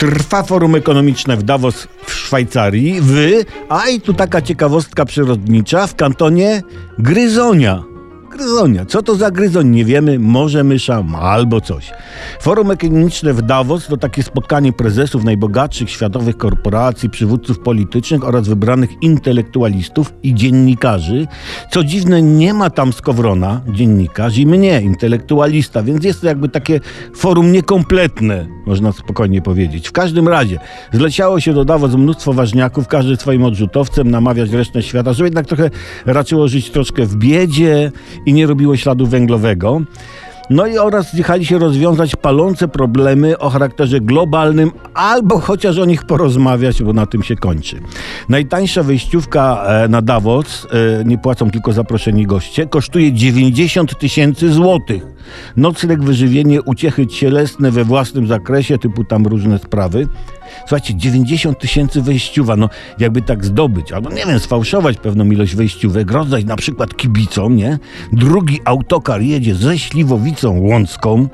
Trwa forum ekonomiczne w Davos w Szwajcarii. Wy, a i tu taka ciekawostka przyrodnicza, w kantonie Gryzonia. Gryzonia. Co to za gryzoń? Nie wiemy. Może mysza albo coś. Forum ekonomiczne w Davos to takie spotkanie prezesów najbogatszych światowych korporacji, przywódców politycznych oraz wybranych intelektualistów i dziennikarzy. Co dziwne, nie ma tam Skowrona, dziennikarz, i mnie, intelektualista, więc jest to jakby takie forum niekompletne, można spokojnie powiedzieć. W każdym razie zleciało się do Davos mnóstwo ważniaków, każdy swoim odrzutowcem, namawiać resztę świata, żeby jednak trochę raczyło żyć troszkę w biedzie nie robiło śladu węglowego. No i oraz zjechali się rozwiązać palące problemy o charakterze globalnym, albo chociaż o nich porozmawiać, bo na tym się kończy. Najtańsza wejściówka e, na Davos, e, nie płacą tylko zaproszeni goście, kosztuje 90 tysięcy złotych. Nocleg, wyżywienie, uciechy cielesne we własnym zakresie, typu tam różne sprawy. Słuchajcie, 90 tysięcy wejściuwa, no jakby tak zdobyć, albo nie wiem, sfałszować pewną ilość wejściówek, rozdać na przykład kibicom, nie? Drugi autokar jedzie ze Śliwowicą Łącką,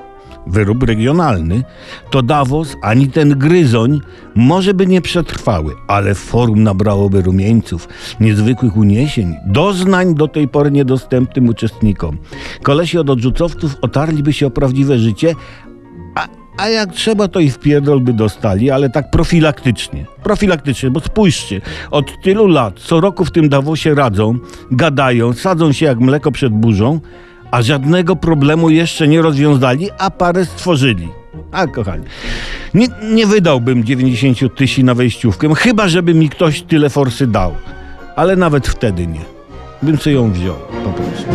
wyrób regionalny, to Davos ani ten gryzoń może by nie przetrwały, ale forum nabrałoby rumieńców, niezwykłych uniesień, doznań do tej pory niedostępnym uczestnikom. Kolesi od odrzucowców otarliby się o prawdziwe życie, a, a jak trzeba, to i w pierdol by dostali, ale tak profilaktycznie. Profilaktycznie, bo spójrzcie, od tylu lat, co roku w tym Davosie radzą, gadają, sadzą się jak mleko przed burzą, a żadnego problemu jeszcze nie rozwiązali, a parę stworzyli. A kochani, nie, nie wydałbym 90 tysięcy na wejściówkę, chyba żeby mi ktoś tyle forsy dał. Ale nawet wtedy nie. Bym sobie ją wziął, po prostu.